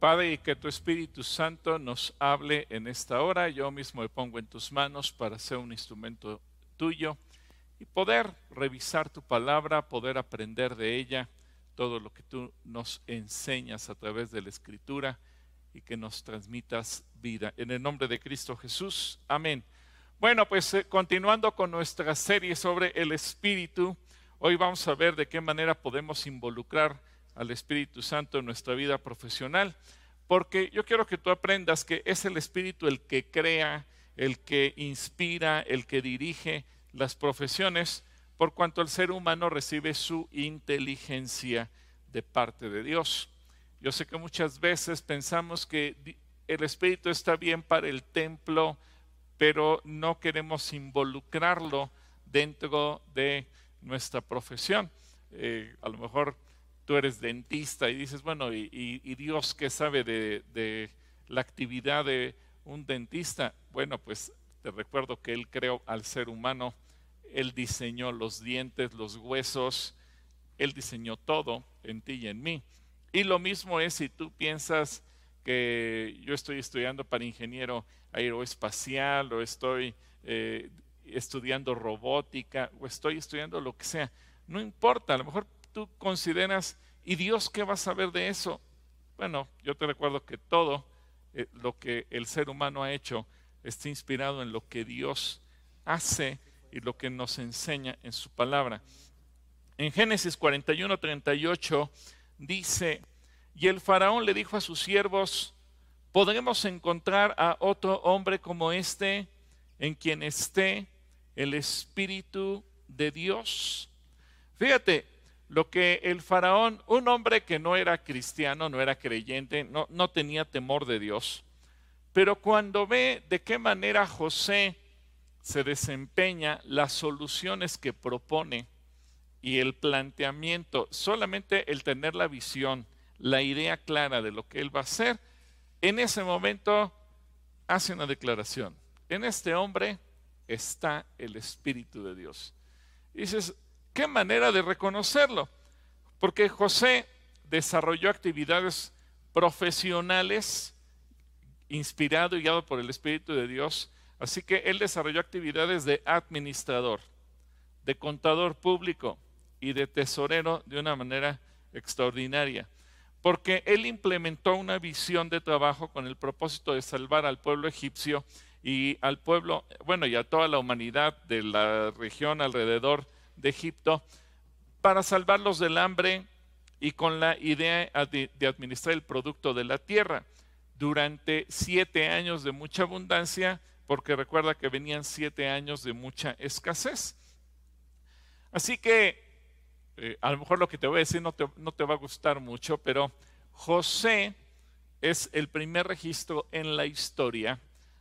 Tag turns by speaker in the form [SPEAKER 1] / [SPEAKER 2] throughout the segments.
[SPEAKER 1] Padre, y que tu Espíritu Santo nos hable en esta hora. Yo mismo me pongo en tus manos para ser un instrumento tuyo y poder revisar tu palabra, poder aprender de ella todo lo que tú nos enseñas a través de la Escritura y que nos transmitas vida. En el nombre de Cristo Jesús. Amén. Bueno, pues eh, continuando con nuestra serie sobre el Espíritu, hoy vamos a ver de qué manera podemos involucrar al Espíritu Santo en nuestra vida profesional, porque yo quiero que tú aprendas que es el Espíritu el que crea, el que inspira, el que dirige las profesiones, por cuanto el ser humano recibe su inteligencia de parte de Dios. Yo sé que muchas veces pensamos que el Espíritu está bien para el templo, pero no queremos involucrarlo dentro de nuestra profesión. Eh, a lo mejor tú eres dentista y dices, bueno, ¿y, Dios qué sabe de, la actividad de un dentista? Bueno, pues te recuerdo que Él creó al ser humano, Él diseñó los dientes, los huesos, Él diseñó todo en ti y en mí. Y lo mismo es si tú piensas que yo estoy estudiando para ingeniero aeroespacial o estoy eh, estudiando robótica o estoy estudiando lo que sea. No importa, a lo mejor tú consideras, ¿y Dios qué va a saber de eso? Bueno, yo te recuerdo que todo eh, lo que el ser humano ha hecho está inspirado en lo que Dios hace y lo que nos enseña en su palabra. En Génesis 41, 38 dice, y el faraón le dijo a sus siervos, ¿podremos encontrar a otro hombre como este en quien esté el Espíritu de Dios? Fíjate, lo que el faraón, un hombre que no era cristiano, no era creyente, no, no tenía temor de Dios, pero cuando ve de qué manera José se desempeña, las soluciones que propone y el planteamiento, solamente el tener la visión, la idea clara de lo que él va a hacer, en ese momento hace una declaración. En este hombre está el Espíritu de Dios. dices, ¿Qué manera de reconocerlo? Porque José desarrolló actividades profesionales inspirado y guiado por el Espíritu de Dios. Así que él desarrolló actividades de administrador, de contador público y de tesorero de una manera extraordinaria. Porque él implementó una visión de trabajo con el propósito de salvar al pueblo egipcio y al pueblo, bueno, y a toda la humanidad de la región alrededor de Egipto para salvarlos del hambre y con la idea de, administrar el producto de la tierra durante siete años de mucha abundancia, porque recuerda que venían siete años de mucha escasez. Así que eh, a lo mejor lo que te voy a decir no te, no te va a gustar mucho, pero José es el primer registro en la historia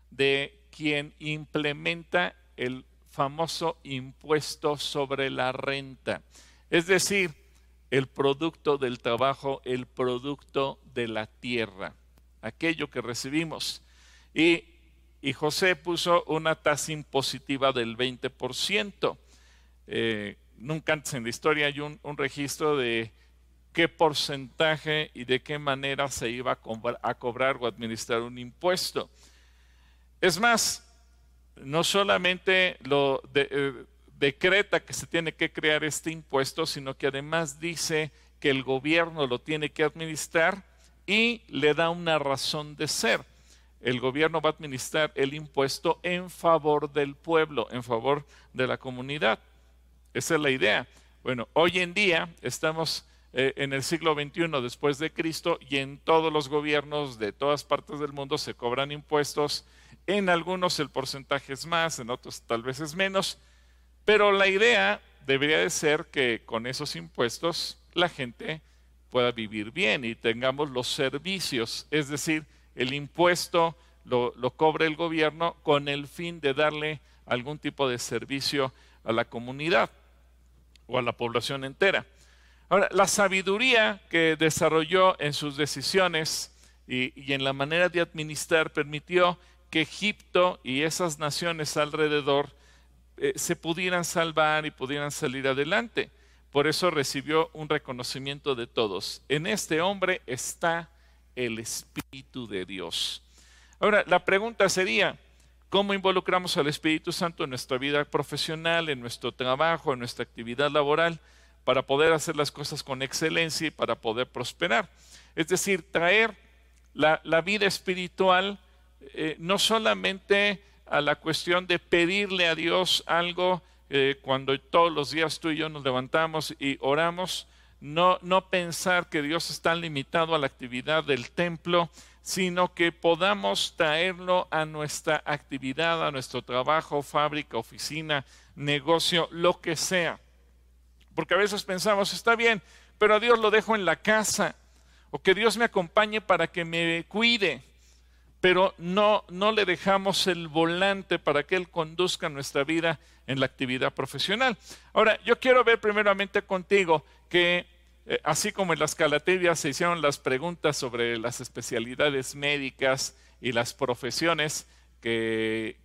[SPEAKER 1] de quien implementa el famoso impuesto sobre la renta. Es decir, el producto del trabajo, el producto de la tierra, aquello que recibimos. Y, José puso una tasa impositiva del 20%. Eh, nunca antes en la historia hay un, registro de qué porcentaje y de qué manera se iba a cobrar o administrar un impuesto. Es más, no solamente lo eh, decreta que se tiene que crear este impuesto, sino que además dice que el gobierno lo tiene que administrar y le da una razón de ser. El gobierno va a administrar el impuesto en favor del pueblo, en favor de la comunidad. Esa es la idea. Bueno, hoy en día estamos eh, en el siglo XXI después de Cristo y en todos los gobiernos de todas partes del mundo se cobran impuestos en algunos el porcentaje es más, en otros tal vez es menos, pero la idea debería de ser que con esos impuestos la gente pueda vivir bien y tengamos los servicios, es decir, el impuesto lo, lo cobre el gobierno con el fin de darle algún tipo de servicio a la comunidad o a la población entera. Ahora, la sabiduría que desarrolló en sus decisiones y, y, en la manera de administrar permitió que Egipto y esas naciones alrededor eh, se pudieran salvar y pudieran salir adelante. Por eso recibió un reconocimiento de todos. En este hombre está el Espíritu de Dios. Ahora, la pregunta sería, ¿cómo involucramos al Espíritu Santo en nuestra vida profesional, en nuestro trabajo, en nuestra actividad laboral, para poder hacer las cosas con excelencia y para poder prosperar? Es decir, traer la, vida espiritual eh, no solamente a la cuestión de pedirle a Dios algo eh, cuando todos los días tú y yo nos levantamos y oramos, no, no pensar que Dios está limitado a la actividad del templo, sino que podamos traerlo a nuestra actividad, a nuestro trabajo, fábrica, oficina, negocio, lo que sea. Porque a veces pensamos, está bien, pero a Dios lo dejo en la casa, o que Dios me acompañe para que me cuide, pero no, no le dejamos el volante para que Él conduzca nuestra vida en la actividad profesional. Ahora, yo quiero ver primeramente contigo que eh, así como en las calaterias se hicieron las preguntas sobre las especialidades médicas y las profesiones que,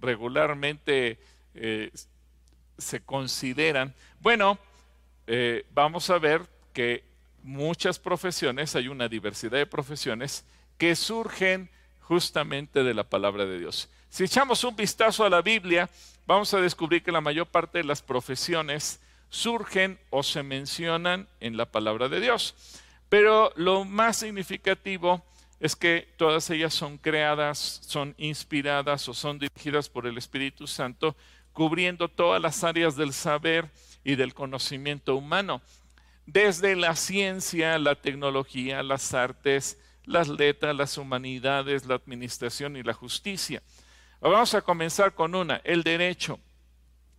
[SPEAKER 1] regularmente eh, se consideran, bueno, eh, vamos a ver que muchas profesiones, hay una diversidad de profesiones que surgen justamente de la palabra de Dios. Si echamos un vistazo a la Biblia, vamos a descubrir que la mayor parte de las profesiones surgen o se mencionan en la palabra de Dios. Pero lo más significativo es que todas ellas son creadas, son inspiradas o son dirigidas por el Espíritu Santo, cubriendo todas las áreas del saber y del conocimiento humano, desde la ciencia, la tecnología, las artes, las letras, las humanidades, la administración y la justicia. Vamos a comenzar con una, el derecho.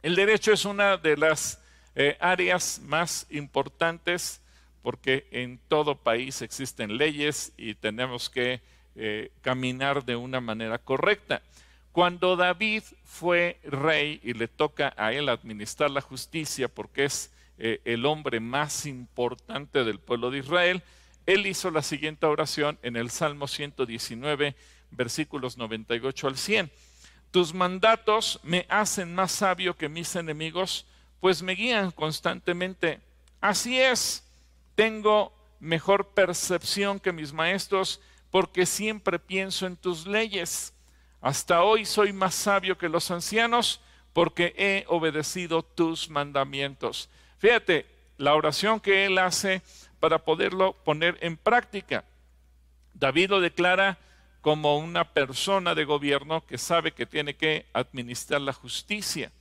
[SPEAKER 1] El derecho es una de las eh, áreas más importantes porque en todo país existen leyes y tenemos que eh, caminar de una manera correcta. Cuando David fue rey y le toca a él administrar la justicia porque es eh, el hombre más importante del pueblo de Israel, él hizo la siguiente oración en el Salmo 119, versículos 98 al 100. Tus mandatos me hacen más sabio que mis enemigos, pues me guían constantemente. Así es, tengo mejor percepción que mis maestros, porque siempre pienso en tus leyes. Hasta hoy soy más sabio que los ancianos, porque he obedecido tus mandamientos. Fíjate, la oración que él hace para poderlo poner en práctica. David lo declara como una persona de gobierno que sabe que tiene que administrar la justicia.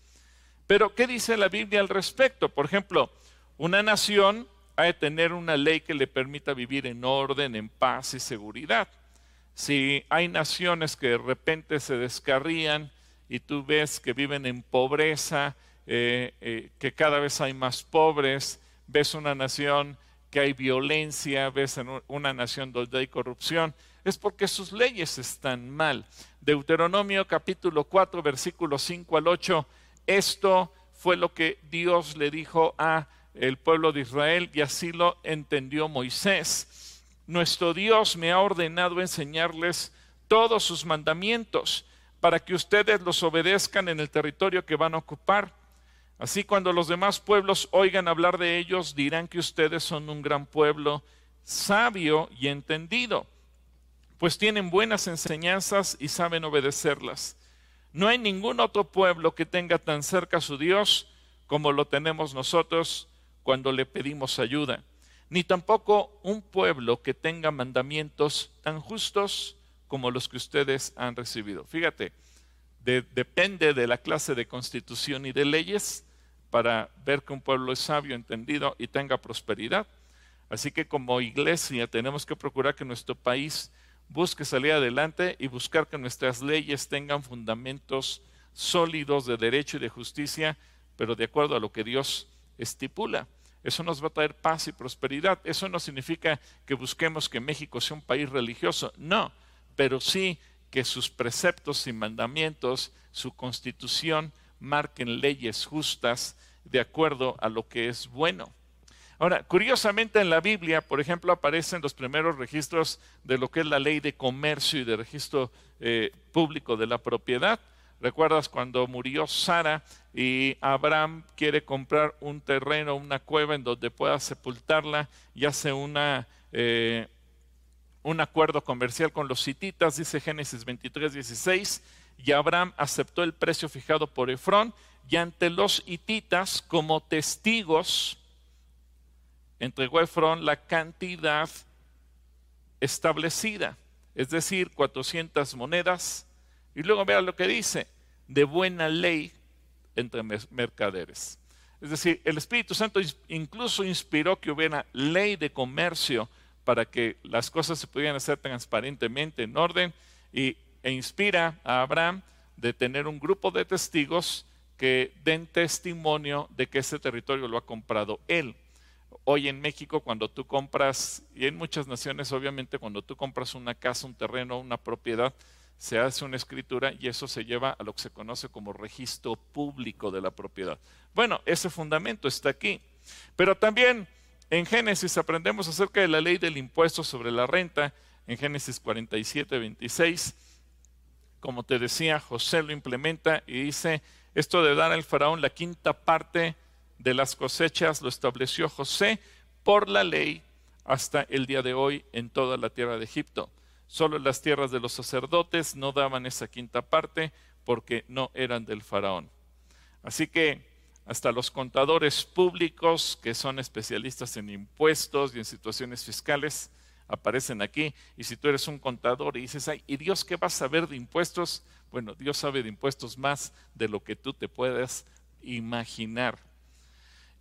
[SPEAKER 1] Pero, ¿qué dice la Biblia al respecto? Por ejemplo, una nación ha de tener una ley que le permita vivir en orden, en paz y seguridad. Si hay naciones que de repente se descarrían y tú ves que viven en pobreza, eh, eh, que cada vez hay más pobres, ves una nación que hay violencia, ves en una nación donde hay corrupción, es porque sus leyes están mal. Deuteronomio capítulo 4, versículos 5 al 8 esto fue lo que Dios le dijo a el pueblo de Israel y así lo entendió Moisés. Nuestro Dios me ha ordenado enseñarles todos sus mandamientos para que ustedes los obedezcan en el territorio que van a ocupar. Así cuando los demás pueblos oigan hablar de ellos, dirán que ustedes son un gran pueblo, sabio y entendido, pues tienen buenas enseñanzas y saben obedecerlas. No hay ningún otro pueblo que tenga tan cerca a su Dios como lo tenemos nosotros cuando le pedimos ayuda, ni tampoco un pueblo que tenga mandamientos tan justos como los que ustedes han recibido. Fíjate, depende de la clase de constitución y de leyes para ver que un pueblo es sabio, entendido y tenga prosperidad. Así que como iglesia tenemos que procurar que nuestro país busque salir adelante y buscar que nuestras leyes tengan fundamentos sólidos de derecho y de justicia, pero de acuerdo a lo que Dios estipula. Eso nos va a traer paz y prosperidad. Eso no significa que busquemos que México sea un país religioso, no, pero sí que sus preceptos y mandamientos, su constitución, marquen leyes justas de acuerdo a lo que es bueno. Ahora, curiosamente en la Biblia, por ejemplo, aparecen los primeros registros de lo que es la ley de comercio y de registro eh, público de la propiedad. ¿Recuerdas cuando murió Sara y Abraham quiere comprar un terreno, una cueva en donde pueda sepultarla y hace una, eh, un acuerdo comercial con los hititas, dice Génesis 23, 16, y Abraham aceptó el precio fijado por Efrón y ante los hititas como testigos entregó a Efrón la cantidad establecida, es decir, 400 monedas. Y luego vea lo que dice, de buena ley entre mercaderes. Es decir, el Espíritu Santo incluso inspiró que hubiera ley de comercio para que las cosas se pudieran hacer transparentemente, en orden, y, e inspira a Abraham de tener un grupo de testigos que den testimonio de que ese territorio lo ha comprado él. Hoy en México, cuando tú compras, y en muchas naciones, obviamente, cuando tú compras una casa, un terreno, una propiedad, se hace una escritura y eso se lleva a lo que se conoce como registro público de la propiedad. Bueno, ese fundamento está aquí. Pero también en Génesis aprendemos acerca de la ley del impuesto sobre la renta, en Génesis 47, 26. Como te decía, José lo implementa y dice, esto de dar al faraón la quinta parte de las cosechas lo estableció José por la ley hasta el día de hoy en toda la tierra de Egipto. Solo las tierras de los sacerdotes no daban esa quinta parte porque no eran del faraón. Así que hasta los contadores públicos, que son especialistas en impuestos y en situaciones fiscales, aparecen aquí. Y si tú eres un contador y dices, ay, ¿y Dios qué va a saber de impuestos? Bueno, Dios sabe de impuestos más de lo que tú te puedas imaginar.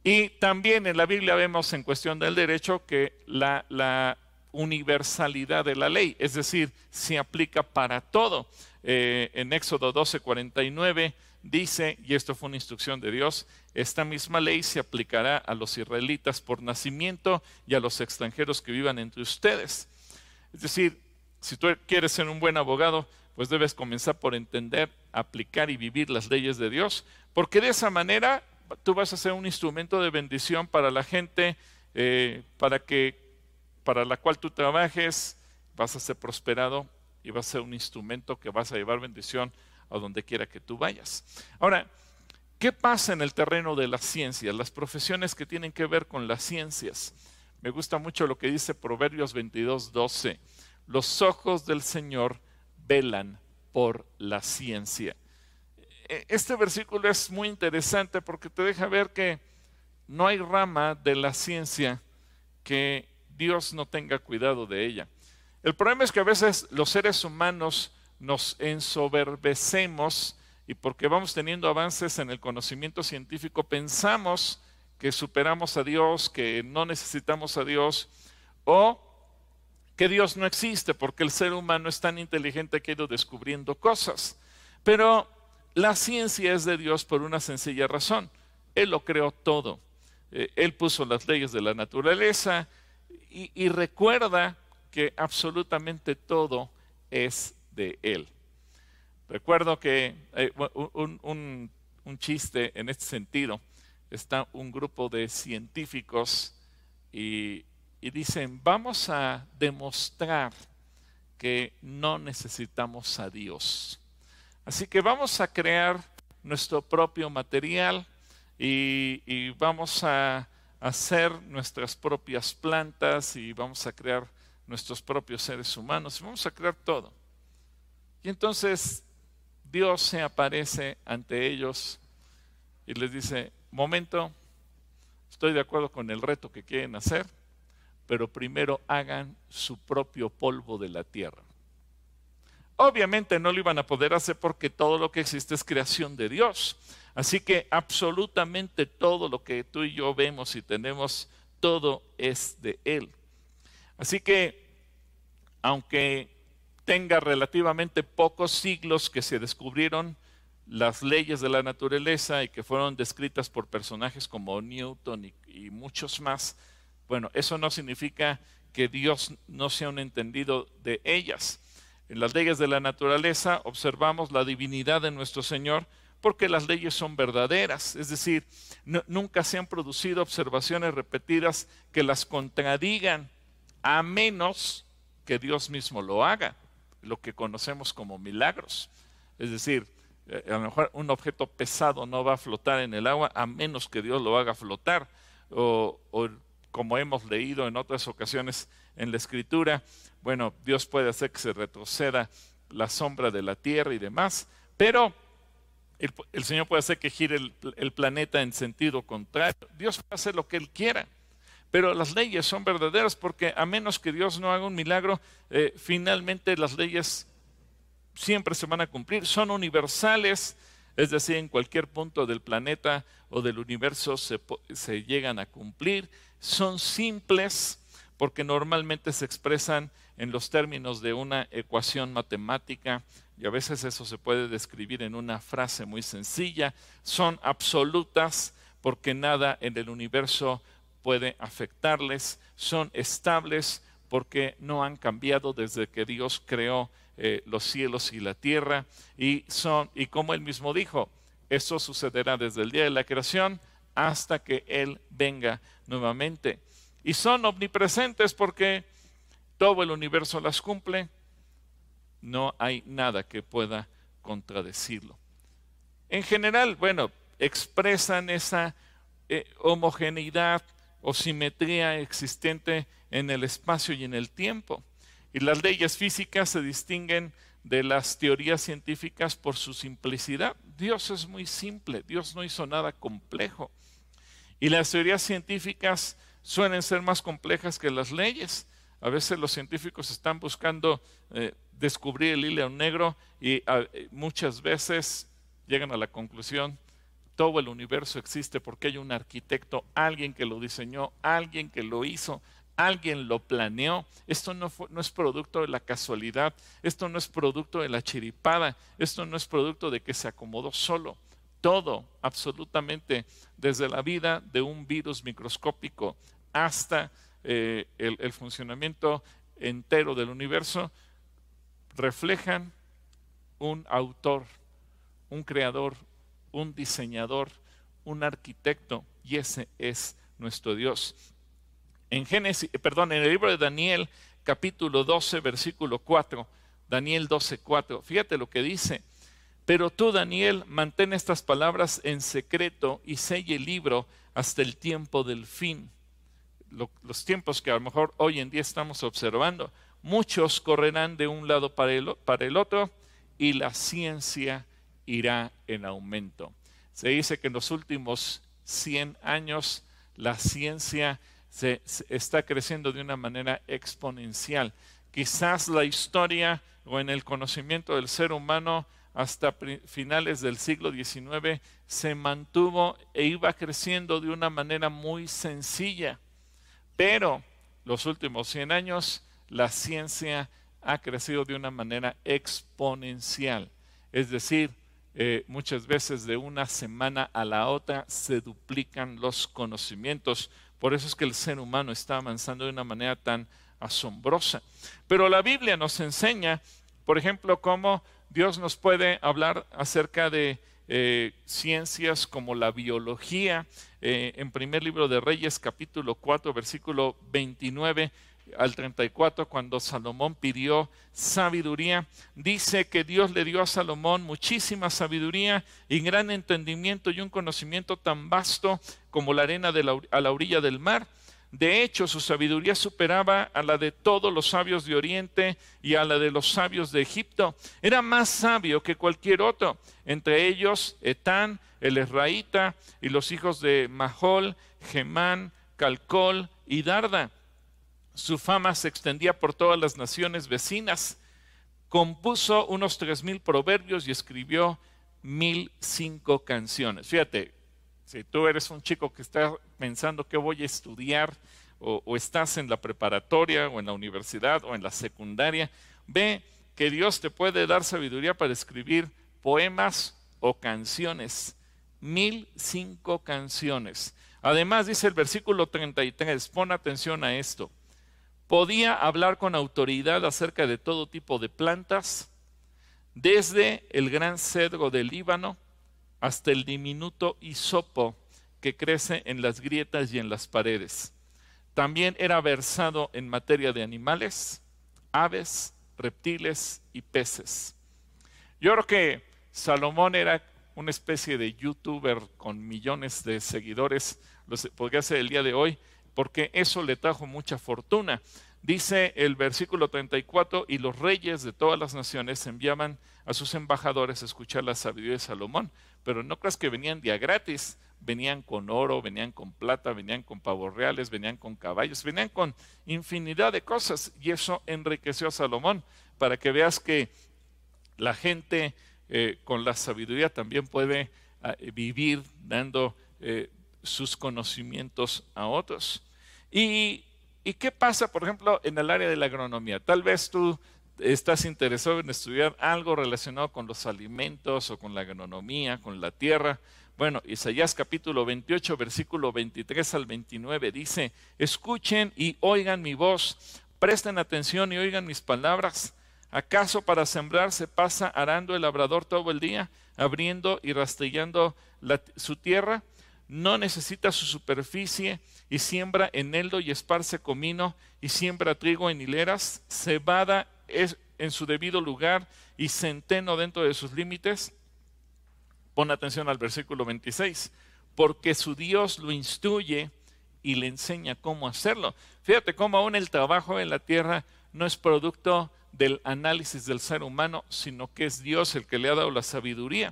[SPEAKER 1] Y también en la Biblia vemos en cuestión del derecho que la, universalidad de la ley, es decir, se aplica para todo. Eh, en Éxodo 12, 49 dice, y esto fue una instrucción de Dios, esta misma ley se aplicará a los israelitas por nacimiento y a los extranjeros que vivan entre ustedes. Es decir, si tú quieres ser un buen abogado, pues debes comenzar por entender, aplicar y vivir las leyes de Dios, porque de esa manera tú vas a ser un instrumento de bendición para la gente, eh, para que para la cual tú trabajes, vas a ser prosperado y vas a ser un instrumento que vas a llevar bendición a donde quiera que tú vayas. Ahora, ¿qué pasa en el terreno de las ciencias? Las profesiones que tienen que ver con las ciencias. Me gusta mucho lo que dice Proverbios 22, 12. Los ojos del Señor velan por la ciencia. E, este versículo es muy interesante porque te deja ver que no hay rama de la ciencia que Dios no tenga cuidado de ella. El problema es que a veces los seres humanos nos ensoberbecemos y porque vamos teniendo avances en el conocimiento científico pensamos que superamos a Dios, que no necesitamos a Dios o que Dios no existe porque el ser humano es tan inteligente que ha ido descubriendo cosas. Pero la ciencia es de Dios por una sencilla razón. Él lo creó todo. Eh, él puso las leyes de la naturaleza y, y recuerda que absolutamente todo es de Él. Recuerdo que eh, un, chiste en este sentido, está un grupo de científicos y, dicen, vamos a demostrar que no necesitamos a Dios. Así que vamos a crear nuestro propio material y, y, vamos a hacer nuestras propias plantas y vamos a crear nuestros propios seres humanos vamos a crear todo. Y entonces Dios se aparece ante ellos y les dice, momento, estoy de acuerdo con el reto que quieren hacer, pero primero hagan su propio polvo de la tierra. Obviamente no lo iban a poder hacer porque todo lo que existe es creación de Dios. Así que absolutamente todo lo que tú y yo vemos y tenemos, todo es de Él. Así que, aunque tenga relativamente pocos siglos que se descubrieron las leyes de la naturaleza y que fueron descritas por personajes como Newton y, muchos más, bueno, eso no significa que Dios no sea un entendido de ellas. En las leyes de la naturaleza observamos la divinidad de nuestro Señor porque las leyes son verdaderas, es decir, nunca se han producido observaciones repetidas que las contradigan, a menos que Dios mismo lo haga lo que conocemos como milagros. Es decir, eh, a lo mejor un objeto pesado no va a flotar en el agua a menos que Dios lo haga flotar. O, como hemos leído en otras ocasiones, en la escritura. Bueno, Dios puede hacer que se retroceda la sombra de la tierra y demás, pero el, Señor puede hacer que gire el, planeta en sentido contrario. Dios puede hacer lo que Él quiera. Pero las leyes son verdaderas porque a menos que Dios no haga un milagro, eh, finalmente las leyes siempre se van a cumplir. Son universales, es decir, en cualquier punto del planeta o del universo se, se llegan a cumplir. Son simples porque normalmente se expresan en los términos de una ecuación matemática y a veces eso se puede describir en una frase muy sencilla. Son absolutas porque nada en el universo puede afectarles. Son estables porque no han cambiado desde que Dios creó eh, los cielos y la tierra. Y son, y como él mismo dijo, eso sucederá desde el día de la creación hasta que Él venga nuevamente. Y son omnipresentes porque todo el universo las cumple, no hay nada que pueda contradecirlo. En general, bueno, expresan esa eh, homogeneidad o simetría existente en el espacio y en el tiempo. Y las leyes físicas se distinguen de las teorías científicas por su simplicidad. Dios es muy simple, Dios no hizo nada complejo. Y las teorías científicas suelen ser más complejas que las leyes. A veces los científicos están buscando eh, descubrir el hilo negro y ah, muchas veces llegan a la conclusión, todo el universo existe porque hay un arquitecto, alguien que lo diseñó, alguien que lo hizo, alguien lo planeó. Esto no, es producto de la casualidad, esto no es producto de la chiripada, esto no es producto de que se acomodó solo. Todo, absolutamente, desde la vida de un virus microscópico hasta eh, el, funcionamiento entero del universo, reflejan un autor, un creador, un diseñador, un arquitecto, y ese es nuestro Dios. En Génesis, eh, perdón, en el libro de Daniel, capítulo 12, versículo 4, Daniel 12, 4, fíjate lo que dice. Pero tú, Daniel, mantén estas palabras en secreto y selle el libro hasta el tiempo del fin los tiempos que a lo mejor hoy en día estamos observando. Muchos correrán de un lado para el, para el otro y la ciencia irá en aumento. Se dice que en los últimos 100 años la ciencia se, está creciendo de una manera exponencial. Quizás la historia o en el conocimiento del ser humano hasta finales del siglo XIX se mantuvo e iba creciendo de una manera muy sencilla. Pero los últimos 100 años la ciencia ha crecido de una manera exponencial. Es decir, eh, muchas veces de una semana a la otra se duplican los conocimientos. Por eso es que el ser humano está avanzando de una manera tan asombrosa. Pero la Biblia nos enseña, por ejemplo, cómo Dios nos puede hablar acerca de eh, ciencias como la biología. Eh, en primer libro de Reyes, capítulo 4, versículo 29 al 34, cuando Salomón pidió sabiduría, dice que Dios le dio a Salomón muchísima sabiduría y gran entendimiento y un conocimiento tan vasto como la arena de a la orilla del mar de hecho, su sabiduría superaba a la de todos los sabios de Oriente y a la de los sabios de Egipto. Era más sabio que cualquier otro. Entre ellos, Etán, el Esraíta, y los hijos de Mahol, Gemán, Calcol y Darda. Su fama se extendía por todas las naciones vecinas. Compuso unos tres mil proverbios y escribió mil cinco canciones. Fíjate, si tú eres un chico que está pensando qué voy a estudiar, o, estás en la preparatoria, o en la universidad, o en la secundaria, ve que Dios te puede dar sabiduría para escribir poemas o canciones. Mil cinco canciones. Además, dice el versículo 33, pon atención a esto. Podía hablar con autoridad acerca de todo tipo de plantas, desde el gran cedro del Líbano hasta el diminuto hisopo que crece en las grietas y en las paredes. También era versado en materia de animales, aves, reptiles y peces. Yo creo que Salomón era una especie de youtuber con millones de seguidores, podría ser el día de hoy, porque eso le trajo mucha fortuna. Dice el versículo 34, y los reyes de todas las naciones enviaban a sus embajadores a escuchar la sabiduría de Salomón. Pero no creas que venían día gratis, venían con oro, venían con plata, venían con pavos reales, venían con caballos, venían con infinidad de cosas. Y eso enriqueció a Salomón, para que veas que la gente eh, con la sabiduría también puede ah, vivir dando eh, sus conocimientos a otros. Y, ¿Y qué pasa, por ejemplo, en el área de la agronomía? Tal vez tú estás interesado en estudiar algo relacionado con los alimentos o con la agronomía, con la tierra. Bueno, Isaías capítulo 28, versículo 23 al 29 dice, escuchen y oigan mi voz, presten atención y oigan mis palabras. ¿Acaso para sembrar se pasa arando el labrador todo el día, abriendo y rastrillando su tierra? No necesita su superficie y siembra eneldo y esparce comino y siembra trigo en hileras, cebada en su debido lugar y centeno dentro de sus límites. Pon atención al versículo 26, porque su Dios lo instruye y le enseña cómo hacerlo. Fíjate cómo aún el trabajo en la tierra no es producto del análisis del ser humano, sino que es Dios el que le ha dado la sabiduría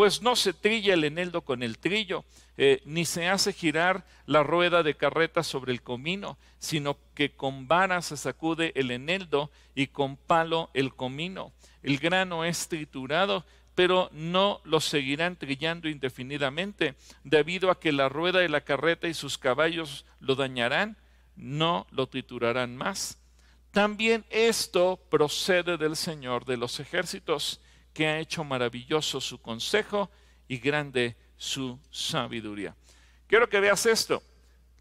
[SPEAKER 1] pues no se trilla el eneldo con el trillo, eh, ni se hace girar la rueda de carreta sobre el comino, sino que con vara se sacude el eneldo y con palo el comino. El grano es triturado, pero no lo seguirán trillando indefinidamente, debido a que la rueda de la carreta y sus caballos lo dañarán, no lo triturarán más. También esto procede del Señor de los ejércitos que ha hecho maravilloso su consejo y grande su sabiduría. Quiero que veas esto,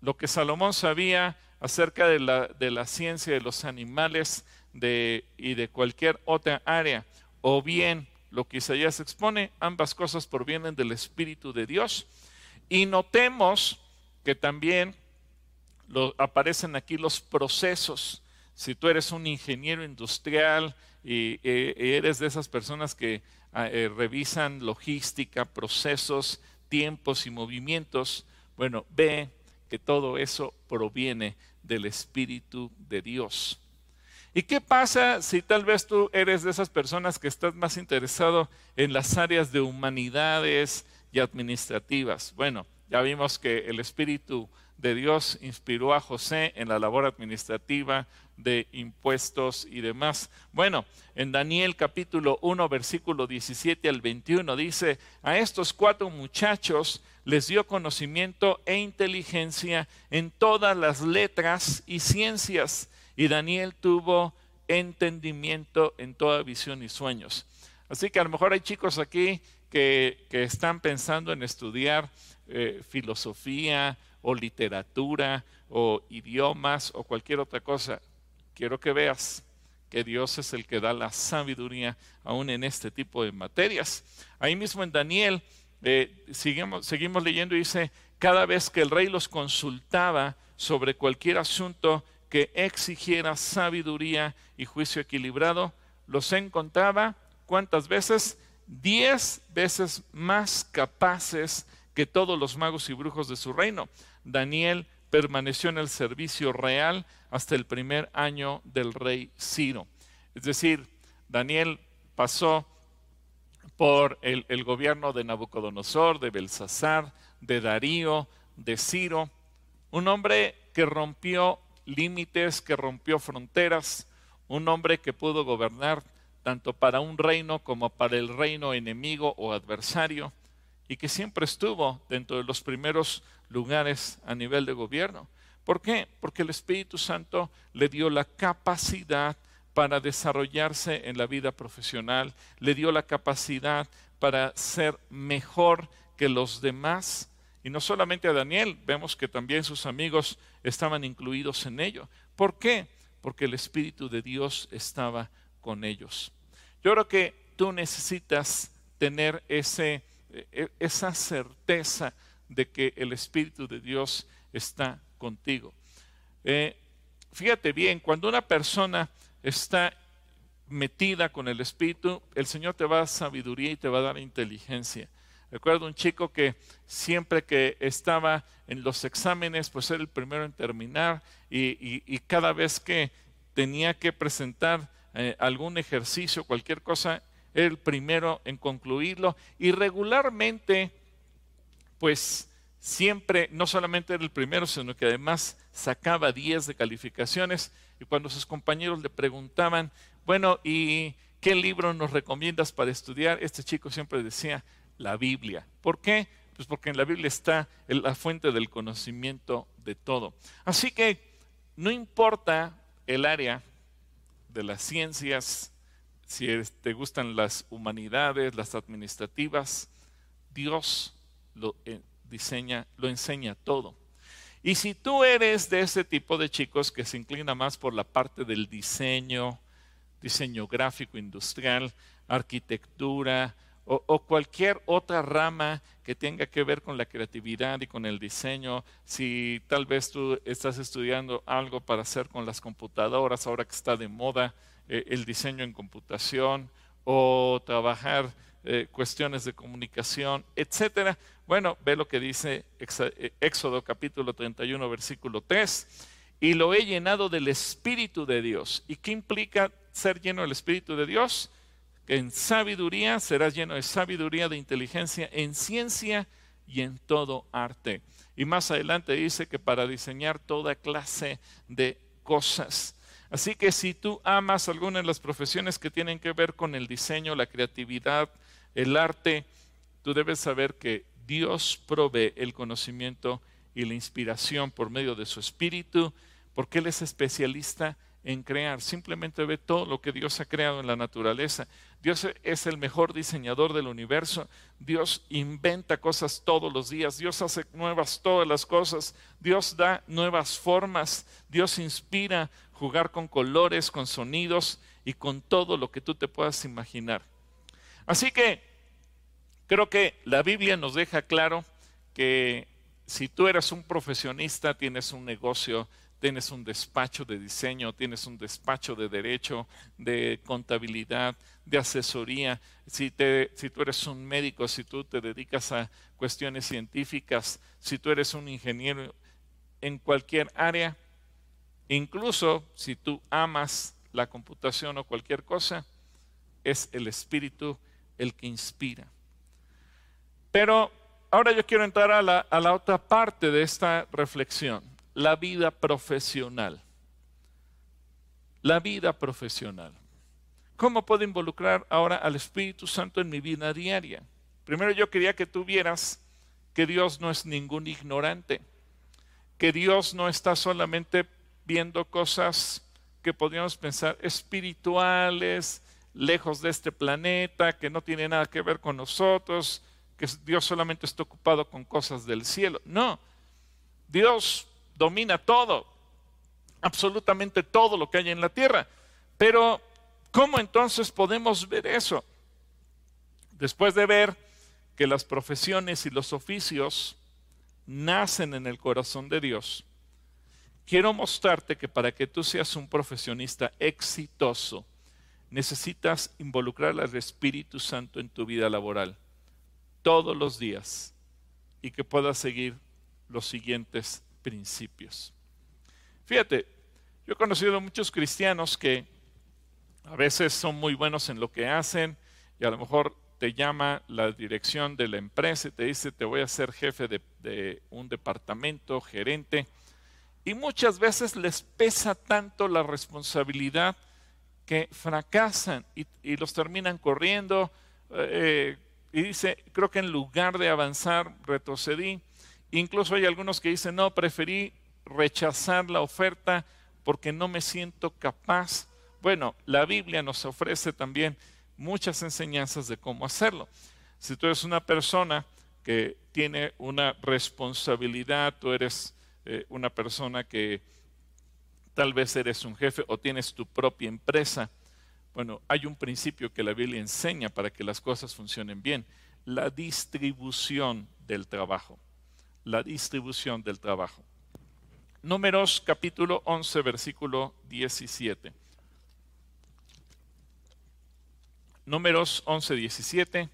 [SPEAKER 1] lo que Salomón sabía acerca de la, de la ciencia de los animales de, y de cualquier otra área, o bien lo que Isaías expone, ambas cosas provienen del Espíritu de Dios. Y notemos que también lo, aparecen aquí los procesos. Si tú eres un ingeniero industrial, y, eres de esas personas que ah, eh, revisan logística, procesos, tiempos y movimientos, bueno, ve que todo eso proviene del Espíritu de Dios. ¿Y qué pasa si tal vez tú eres de esas personas que estás más interesado en las áreas de humanidades y administrativas? Bueno, ya vimos que el Espíritu de Dios inspiró a José en la labor administrativa de impuestos y demás. Bueno, en Daniel capítulo 1, versículo 17 al 21 dice, a estos cuatro muchachos les dio conocimiento e inteligencia en todas las letras y ciencias, y Daniel tuvo entendimiento en toda visión y sueños. Así que a lo mejor hay chicos aquí que, están pensando en estudiar eh, filosofía, o literatura o idiomas o cualquier otra cosa. Quiero que veas que Dios es el que da la sabiduría aún en este tipo de materias. Ahí mismo en Daniel eh, seguimos, seguimos leyendo y dice, cada vez que el rey los consultaba sobre cualquier asunto que exigiera sabiduría y juicio equilibrado, los encontraba, ¿cuántas veces? Diez veces más capaces que todos los magos y brujos de su reino. Daniel permaneció en el servicio real hasta el primer año del rey Ciro. Es decir, Daniel pasó por el, gobierno de Nabucodonosor, de Belsasar, de Darío, de Ciro, un hombre que rompió límites, que rompió fronteras, un hombre que pudo gobernar tanto para un reino como para el reino enemigo o adversario, y que siempre estuvo dentro de los primeros lugares a nivel de gobierno. ¿Por qué? Porque el Espíritu Santo le dio la capacidad para desarrollarse en la vida profesional, le dio la capacidad para ser mejor que los demás. Y no solamente a Daniel, vemos que también sus amigos estaban incluidos en ello. ¿Por qué? Porque el Espíritu de Dios estaba con ellos. Yo creo que tú necesitas tener ese, esa certeza de que el Espíritu de Dios está contigo. Eh, fíjate bien, cuando una persona está metida con el Espíritu, el Señor te va a dar sabiduría y te va a dar inteligencia. Recuerdo un chico que siempre que estaba en los exámenes, pues era el primero en terminar y, cada vez que, tenía que presentar eh, algún ejercicio, cualquier cosa, el primero en concluirlo y regularmente, pues siempre, no solamente era el primero, sino que además sacaba 10 de calificaciones y cuando sus compañeros le preguntaban, bueno, ¿y qué libro nos recomiendas para estudiar? Este chico siempre decía, la Biblia. ¿Por qué? Pues porque en la Biblia está la fuente del conocimiento de todo. Así que no importa el área de las ciencias, si te gustan las humanidades, las administrativas, Dios lo eh, diseña, lo enseña todo. Y si tú eres de ese tipo de chicos que se inclina más por la parte del diseño, diseño gráfico, industrial, arquitectura o, cualquier otra rama que tenga que ver con la creatividad y con el diseño, si tal vez tú estás estudiando algo para hacer con las computadoras, ahora que está de moda eh, el diseño en computación, o trabajar eh, cuestiones de comunicación, etcétera. Bueno, ve lo que dice eh, Éxodo capítulo 31, versículo 3. Y lo he llenado del Espíritu de Dios. ¿Y qué implica ser lleno del Espíritu de Dios? Que en sabiduría serás lleno de sabiduría, de inteligencia, en ciencia y en todo arte. Y más adelante dice que para diseñar toda clase de cosas. Así que si tú amas alguna de las profesiones que tienen que ver con el diseño, la creatividad, el arte, tú debes saber que Dios provee el conocimiento y la inspiración por medio de su espíritu, porque Él es especialista en crear. Simplemente ve todo lo que Dios ha creado en la naturaleza. Dios es el mejor diseñador del universo. Dios inventa cosas todos los días. Dios hace nuevas todas las cosas. Dios da nuevas formas. Dios inspira jugar con colores, con sonidos y con todo lo que tú te puedas imaginar. Así que creo que la Biblia nos deja claro que si tú eres un profesionista, tienes un negocio, tienes un despacho de diseño, tienes un despacho de derecho, de contabilidad, de asesoría, si, si, tú eres un médico, si tú te dedicas a cuestiones científicas, si tú eres un ingeniero en cualquier área, incluso si tú amas la computación o cualquier cosa, es el espíritu el que inspira. Pero ahora yo quiero entrar a la, otra parte de esta reflexión, la vida profesional. La vida profesional. ¿Cómo puedo involucrar ahora al Espíritu Santo en mi vida diaria? Primero yo quería que tú vieras que Dios no es ningún ignorante, que Dios no está solamente viendo cosas que podríamos pensar espirituales, lejos de este planeta, que no tiene nada que ver con nosotros, que Dios solamente está ocupado con cosas del cielo. No, Dios domina todo, absolutamente todo lo que hay en la tierra. Pero, ¿cómo entonces podemos ver eso? Después de ver que las profesiones y los oficios nacen en el corazón de Dios, quiero mostrarte que para que tú seas un profesionista exitoso, necesitas involucrar al Espíritu Santo en tu vida laboral todos los días y que puedas seguir los siguientes principios. Fíjate, yo he conocido a muchos cristianos que a veces son muy buenos en lo que hacen y a lo mejor te llama la dirección de la empresa y te dice te voy a ser jefe de, un departamento, gerente. Y muchas veces les pesa tanto la responsabilidad que fracasan y, los terminan corriendo, eh, y dice, creo que en lugar de avanzar, retrocedí. Incluso hay algunos que dicen, no, preferí rechazar la oferta porque no me siento capaz. Bueno, la Biblia nos ofrece también muchas enseñanzas de cómo hacerlo. Si tú eres una persona que tiene una responsabilidad, tú eres eh, una persona que tal vez eres un jefe o tienes tu propia empresa, bueno, hay un principio que la Biblia enseña para que las cosas funcionen bien, la distribución del trabajo. La distribución del trabajo. Números capítulo 11, versículo 17. Números 11, 17,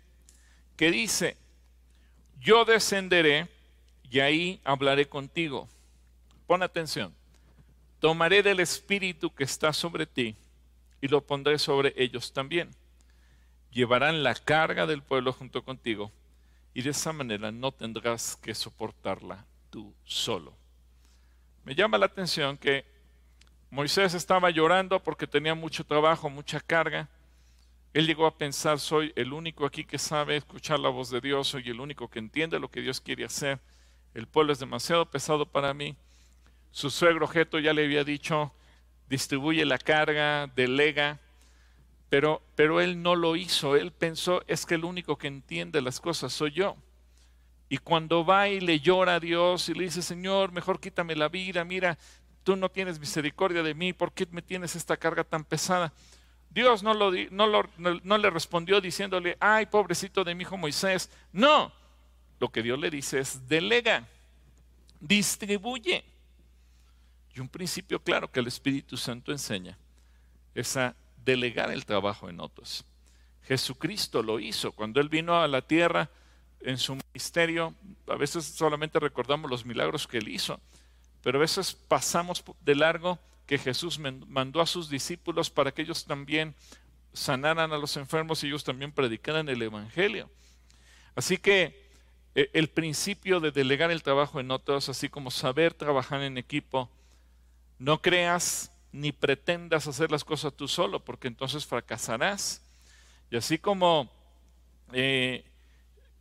[SPEAKER 1] que dice, yo descenderé y ahí hablaré contigo. Pon atención, tomaré del espíritu que está sobre ti y lo pondré sobre ellos también. Llevarán la carga del pueblo junto contigo y de esa manera no tendrás que soportarla tú solo. Me llama la atención que Moisés estaba llorando porque tenía mucho trabajo, mucha carga. Él llegó a pensar, soy el único aquí que sabe escuchar la voz de Dios, soy el único que entiende lo que Dios quiere hacer. El pueblo es demasiado pesado para mí. Su suegro Geto ya le había dicho, distribuye la carga, delega, pero, pero él no lo hizo. Él pensó, es que el único que entiende las cosas soy yo. Y cuando va y le llora a Dios y le dice, Señor, mejor quítame la vida, mira, tú no tienes misericordia de mí, ¿por qué me tienes esta carga tan pesada? Dios no, lo, no, no le respondió diciéndole, ay, pobrecito de mi hijo Moisés. No, lo que Dios le dice es, delega, distribuye. Y un principio claro que el Espíritu Santo enseña es a delegar el trabajo en otros. Jesucristo lo hizo cuando Él vino a la tierra en su ministerio. A veces solamente recordamos los milagros que Él hizo, pero a veces pasamos de largo que Jesús mandó a sus discípulos para que ellos también sanaran a los enfermos y ellos también predicaran el Evangelio. Así que e, el principio de delegar el trabajo en otros, así como saber trabajar en equipo, no creas ni pretendas hacer las cosas tú solo, porque entonces fracasarás. Y así como eh,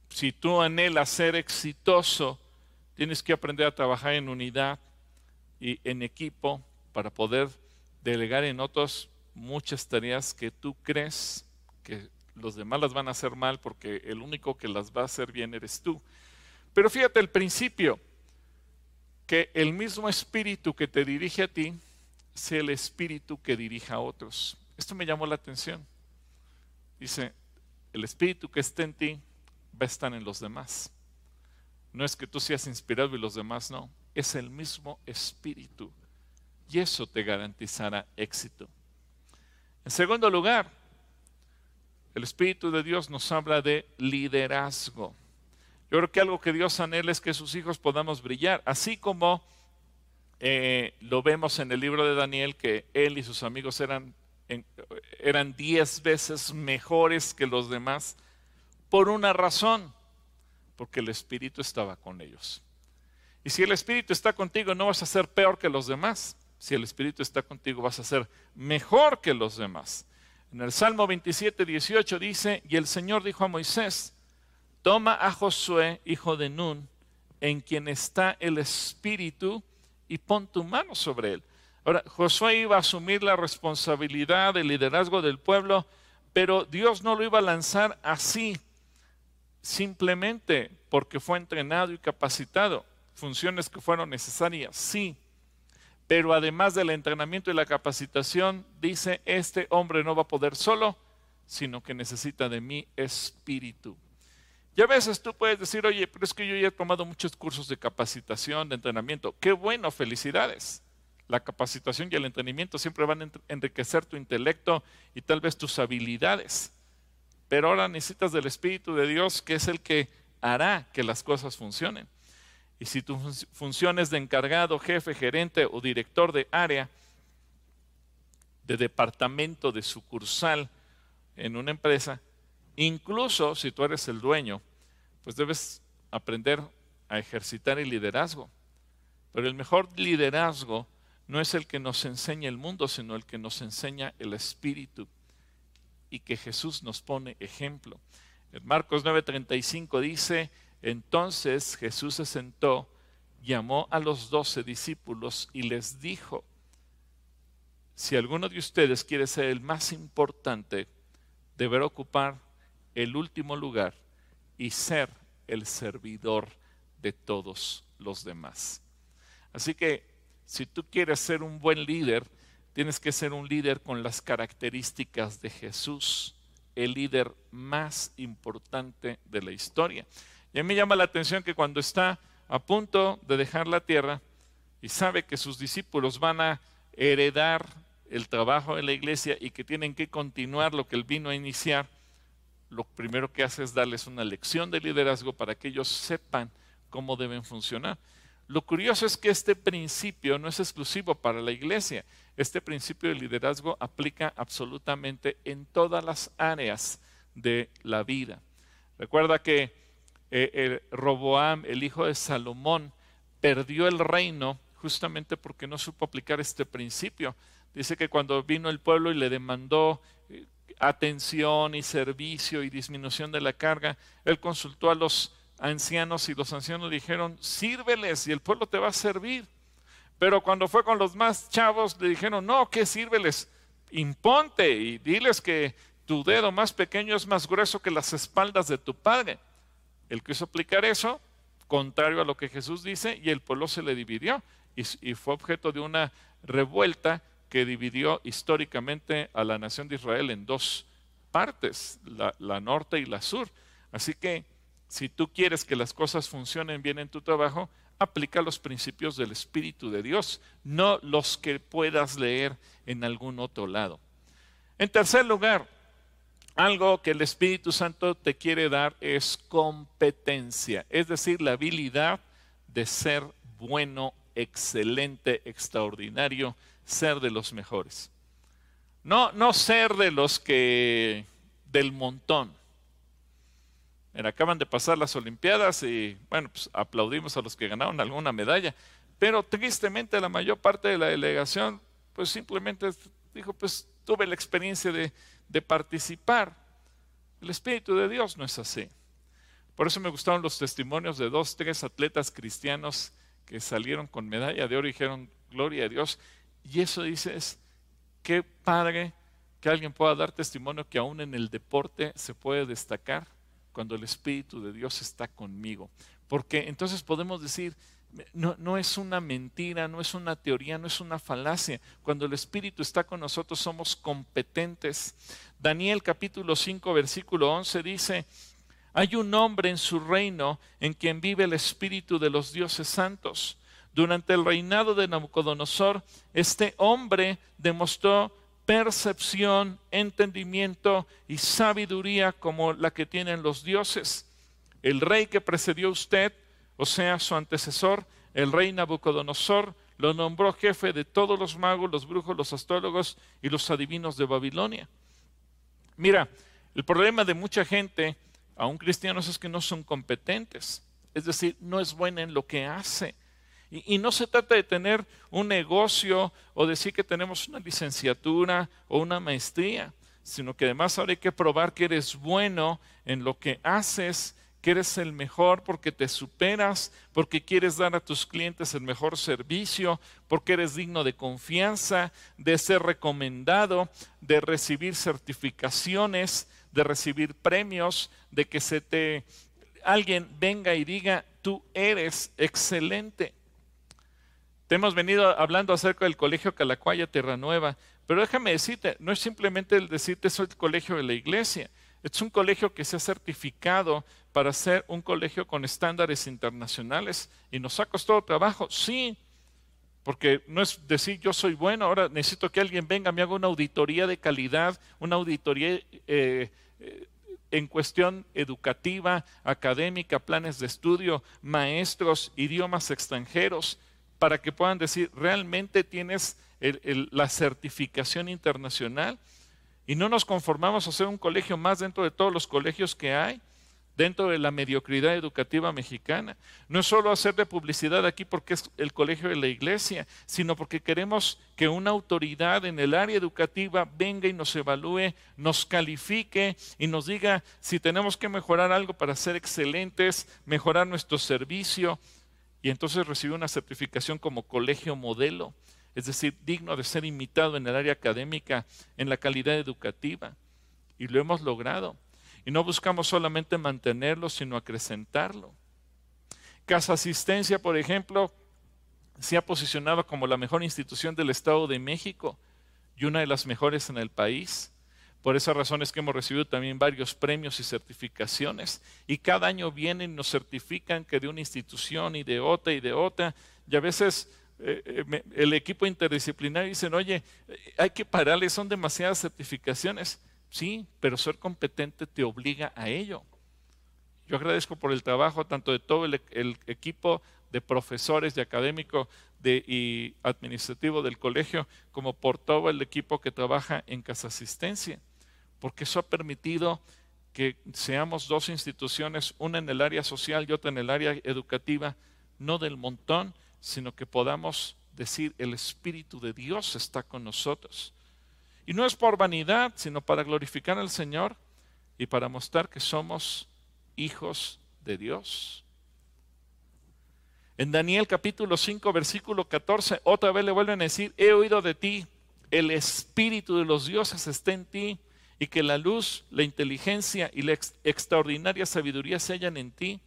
[SPEAKER 1] si tú anhelas ser exitoso, tienes que aprender a trabajar en unidad y en equipo para poder delegar en otros muchas tareas que tú crees que los demás las van a hacer mal porque el único que las va a hacer bien eres tú. Pero fíjate el principio, que el mismo espíritu que te dirige a ti sea el espíritu que dirija a otros. Esto me llamó la atención. Dice, el espíritu que está en ti va a estar en los demás. No es que tú seas inspirado y los demás no. Es el mismo espíritu. Y eso te garantizará éxito. En segundo lugar, el Espíritu de Dios nos habla de liderazgo. Creo que algo que Dios anhela es que sus hijos podamos brillar, así como eh, lo vemos en el libro de Daniel, que él y sus amigos eran, eran diez veces mejores que los demás, por una razón, porque el Espíritu estaba con ellos. Y si el Espíritu está contigo, no vas a ser peor que los demás. Si el Espíritu está contigo, vas a ser mejor que los demás. En el Salmo 27, 18 dice, y el Señor dijo a Moisés, toma a Josué, hijo de Nun, en quien está el Espíritu, y pon tu mano sobre él. Ahora, Josué iba a asumir la responsabilidad del liderazgo del pueblo, pero Dios no lo iba a lanzar así, simplemente porque fue entrenado y capacitado. Funciones que fueron necesarias, sí. Pero además del entrenamiento y la capacitación, dice, este hombre no va a poder solo, sino que necesita de mi espíritu. Y a veces tú puedes decir, oye, pero es que yo ya he tomado muchos cursos de capacitación, de entrenamiento. Qué bueno, felicidades. La capacitación y el entrenamiento siempre van a enriquecer tu intelecto y tal vez tus habilidades. Pero ahora necesitas del Espíritu de Dios, que es el que hará que las cosas funcionen. Y si tu función es de encargado, jefe, gerente o director de área, de departamento, de sucursal en una empresa, Incluso si tú eres el dueño, pues debes aprender a ejercitar el liderazgo. Pero el mejor liderazgo no es el que nos enseña el mundo, sino el que nos enseña el Espíritu y que Jesús nos pone ejemplo. En Marcos 9:35 dice, entonces Jesús se sentó, llamó a los doce discípulos y les dijo, si alguno de ustedes quiere ser el más importante, deberá ocupar el último lugar y ser el servidor de todos los demás. Así que si tú quieres ser un buen líder, tienes que ser un líder con las características de Jesús, el líder más importante de la historia. Y a mí me llama la atención que cuando está a punto de dejar la tierra y sabe que sus discípulos van a heredar el trabajo de la iglesia y que tienen que continuar lo que él vino a iniciar, lo primero que hace es darles una lección de liderazgo para que ellos sepan cómo deben funcionar. Lo curioso es que este principio no es exclusivo para la iglesia. Este principio de liderazgo aplica absolutamente en todas las áreas de la vida. Recuerda que eh, el Roboam, el hijo de Salomón, perdió el reino justamente porque no supo aplicar este principio. Dice que cuando vino el pueblo y le demandó atención y servicio y disminución de la carga, él consultó a los ancianos y los ancianos dijeron, sírveles y el pueblo te va a servir. Pero cuando fue con los más chavos, le dijeron, no, ¿qué sírveles? Imponte y diles que tu dedo más pequeño es más grueso que las espaldas de tu padre. Él quiso aplicar eso, contrario a lo que Jesús dice, y el pueblo se le dividió y, fue objeto de una revuelta que dividió históricamente a la nación de Israel en dos partes, la, la norte y la sur. Así que si tú quieres que las cosas funcionen bien en tu trabajo, aplica los principios del Espíritu de Dios, no los que puedas leer en algún otro lado. En tercer lugar, algo que el Espíritu Santo te quiere dar es competencia, es decir, la habilidad de ser bueno, excelente, extraordinario, ser de los mejores. No, no ser de los que del montón acaban de pasar las Olimpiadas y bueno, pues aplaudimos a los que ganaron alguna medalla, pero tristemente la mayor parte de la delegación pues simplemente dijo, pues tuve la experiencia de, de participar. El Espíritu de Dios no es así. Por eso me gustaron los testimonios de dos, tres atletas cristianos que salieron con medalla de oro y dijeron, gloria a Dios. Y eso dices, qué padre que alguien pueda dar testimonio que aún en el deporte se puede destacar cuando el Espíritu de Dios está conmigo. Porque entonces podemos decir, no, no, es una mentira, no es una teoría, no es una falacia. Cuando el Espíritu está con nosotros somos competentes. Daniel capítulo 5 versículo 11 dice, hay un hombre en su reino en quien vive el Espíritu de los dioses santos. Durante el reinado de Nabucodonosor, este hombre demostró percepción, entendimiento y sabiduría como la que tienen los dioses. El rey que precedió a usted, o sea, su antecesor, el rey Nabucodonosor, lo nombró jefe de todos los magos, los brujos, los astrólogos y los adivinos de Babilonia. Mira, el problema de mucha gente, aún cristianos, es que no son competentes. Es decir, no es buena en lo que hace. Y, no se trata de tener un negocio o decir que tenemos una licenciatura o una maestría, sino que además ahora hay que probar que eres bueno en lo que haces, que eres el mejor porque te superas, porque quieres dar a tus clientes el mejor servicio, porque eres digno de confianza, de ser recomendado, de recibir certificaciones, de recibir premios, de que se te alguien venga y diga, tú eres excelente. Te hemos venido hablando acerca del Colegio Calacuaya Nueva, pero déjame decirte, no es simplemente el decirte soy el colegio de la iglesia, es un colegio que se ha certificado para ser un colegio con estándares internacionales y nos ha costado trabajo, sí, porque no es decir yo soy bueno, ahora necesito que alguien venga, me haga una auditoría de calidad, una auditoría eh, eh, en cuestión educativa, académica, planes de estudio, maestros, idiomas extranjeros para que puedan decir, realmente tienes la certificación internacional y no nos conformamos a ser un colegio más dentro de todos los colegios que hay, dentro de la mediocridad educativa mexicana. No es solo hacerle publicidad aquí porque es el colegio de la iglesia, sino porque queremos que una autoridad en el área educativa venga y nos evalúe, nos califique y nos diga si tenemos que mejorar algo para ser excelentes, mejorar nuestro servicio, y entonces recibió una certificación como colegio modelo, es decir, digno de ser imitado en el área académica, en la calidad educativa. Y lo hemos logrado. Y no buscamos solamente mantenerlo, sino acrecentarlo. Casa Asistencia, por ejemplo, se ha posicionado como la mejor institución del Estado de México y una de las mejores en el país. Por esas razones que hemos recibido también varios premios y certificaciones. Y cada año vienen y nos certifican que de una institución y de otra y de otra. Y a veces eh, eh, el equipo interdisciplinario dicen, oye, hay que pararle, son demasiadas certificaciones. Sí, pero ser competente te obliga a ello. Yo agradezco por el trabajo tanto de todo el, equipo de profesores, de académico de, y administrativo del colegio, como por todo el equipo que trabaja en Casa Asistencia, porque eso ha permitido que seamos dos instituciones, una en el área social y otra en el área educativa, no del montón, sino que podamos decir, el Espíritu de Dios está con nosotros. Y no es por vanidad, sino para glorificar al Señor y para mostrar que somos hijos de Dios. En Daniel capítulo 5, versículo 14, otra vez le vuelven a decir, he oído de ti, el Espíritu de los dioses está en ti y que la luz, la inteligencia y la extraordinaria sabiduría se hallan en ti.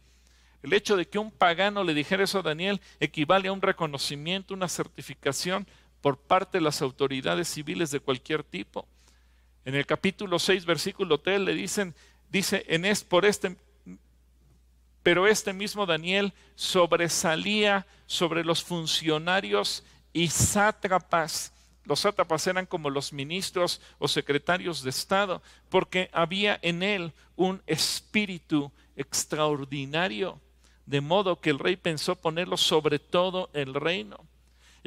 [SPEAKER 1] El hecho de que un pagano le dijera eso a Daniel equivale a un reconocimiento, una certificación por parte de las autoridades civiles de cualquier tipo. En el capítulo 6, versículo 3 le dicen, dice, en es por este, pero este mismo Daniel sobresalía sobre los funcionarios y sátrapas los sátrapas eran como los ministros o secretarios de Estado, porque había en él un espíritu extraordinario, de modo que el rey pensó ponerlo sobre todo el reino.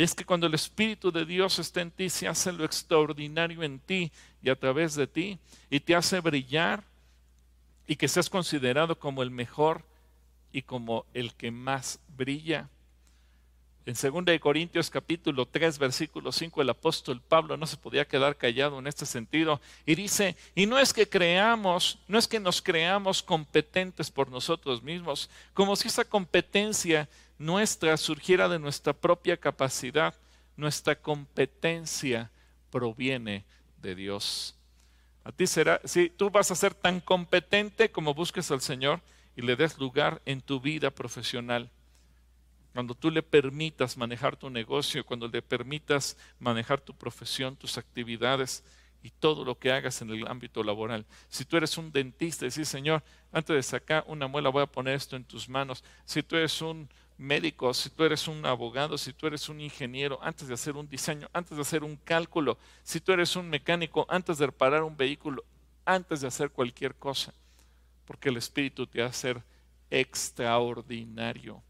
[SPEAKER 1] Es que cuando el Espíritu de Dios está en ti, se hace lo extraordinario en ti y a través de ti, y te hace brillar y que seas considerado como el mejor y como el que más brilla. En 2 Corintios capítulo 3 versículo 5 el apóstol Pablo no se podía quedar callado en este sentido y dice, y no es que creamos, no es que nos creamos competentes por nosotros mismos, como si esa competencia nuestra surgiera de nuestra propia capacidad, nuestra competencia proviene de Dios. A ti será, si tú vas a ser tan competente como busques al Señor y le des lugar en tu vida profesional cuando tú le permitas manejar tu negocio, cuando le permitas manejar tu profesión, tus actividades y todo lo que hagas en el ámbito laboral. Si tú eres un dentista, decir, Señor, antes de sacar una muela voy a poner esto en tus manos. Si tú eres un médico, si tú eres un abogado, si tú eres un ingeniero, antes de hacer un diseño, antes de hacer un cálculo, si tú eres un mecánico, antes de reparar un vehículo, antes de hacer cualquier cosa, porque el Espíritu te a hacer extraordinario.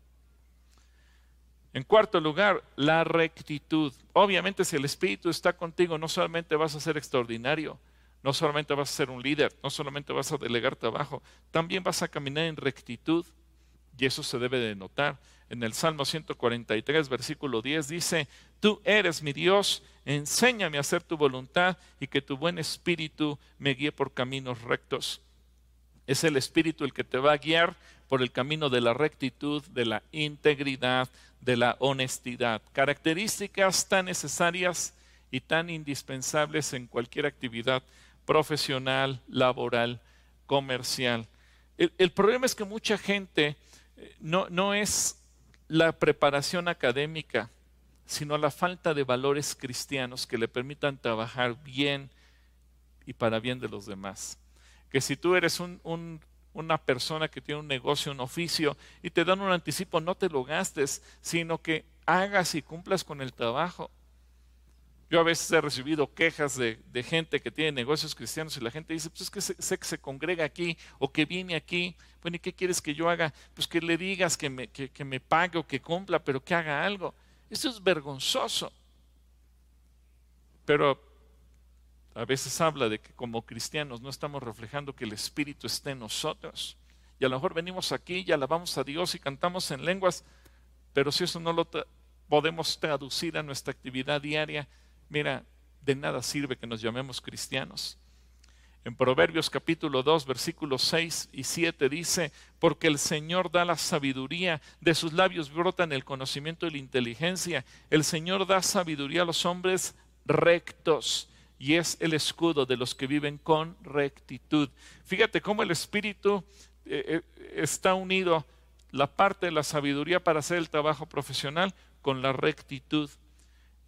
[SPEAKER 1] En cuarto lugar, la rectitud. Obviamente si el Espíritu está contigo, no solamente vas a ser extraordinario, no solamente vas a ser un líder, no solamente vas a delegar trabajo, también vas a caminar en rectitud. Y eso se debe de notar. En el Salmo 143, versículo 10 dice, Tú eres mi Dios, enséñame a hacer tu voluntad y que tu buen espíritu me guíe por caminos rectos. Es el espíritu el que te va a guiar por el camino de la rectitud, de la integridad, de la honestidad. Características tan necesarias y tan indispensables en cualquier actividad profesional, laboral, comercial. El, problema es que mucha gente eh, no, no es la preparación académica, sino la falta de valores cristianos que le permitan trabajar bien y para bien de los demás. Que si tú eres un, un una persona que tiene un negocio, un oficio, y te dan un anticipo, no te lo gastes, sino que hagas y cumplas con el trabajo. Yo a veces he recibido quejas de, gente que tiene negocios cristianos y la gente dice, pues es que sé, que se congrega aquí o que viene aquí. Bueno, ¿y qué quieres que yo haga? Pues que le digas que me, que, que me pague o que cumpla, pero que haga algo. Eso es vergonzoso. Pero a veces habla de que como cristianos no estamos reflejando que el Espíritu esté en nosotros. Y a lo mejor venimos aquí y alabamos a Dios y cantamos en lenguas, pero si eso no lo podemos traducir a nuestra actividad diaria, mira, de nada sirve que nos llamemos cristianos. En Proverbios capítulo 2, versículos 6 y 7 dice, porque el Señor da la sabiduría, de sus labios brotan el conocimiento y la inteligencia. El Señor da sabiduría a los hombres rectos y es el escudo de los que viven con rectitud. Fíjate cómo el Espíritu eh, eh, está unido la parte de la sabiduría para hacer el trabajo profesional con la rectitud.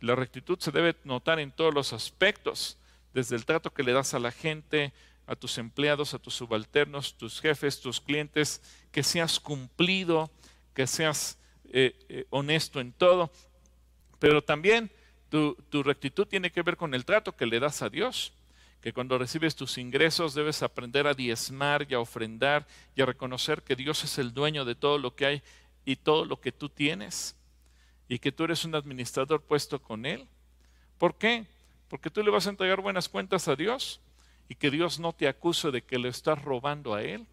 [SPEAKER 1] La rectitud se debe notar en todos los aspectos, desde el trato que le das a la gente, a tus empleados, a tus subalternos, tus jefes, tus clientes, que seas cumplido, que seas eh, honesto en todo, pero también tu, rectitud tiene que ver con el trato que le das a Dios que cuando recibes tus ingresos debes aprender a diezmar y a ofrendar y a reconocer que Dios es el dueño de todo lo que hay y todo lo que tú tienes y que tú eres un administrador puesto con Él. ¿Por qué? Porque tú le vas a entregar buenas cuentas a Dios y que Dios no te acuse de que le estás robando a Él.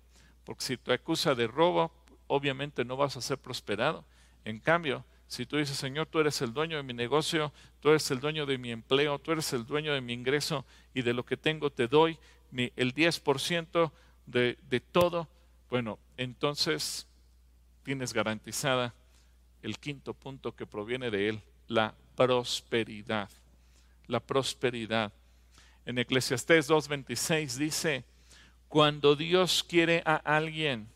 [SPEAKER 1] Porque si te acusa de robo, obviamente no vas a ser prosperado. En cambio, si tú dices, Señor, tú eres el dueño de mi negocio, tú eres el dueño de mi empleo, tú eres el dueño de mi ingreso y de lo que tengo te doy el 10% de, de todo, bueno, entonces tienes garantizada el quinto punto que proviene de él, la prosperidad. La prosperidad. En Eclesiastés 2.26 dice, cuando Dios quiere a alguien,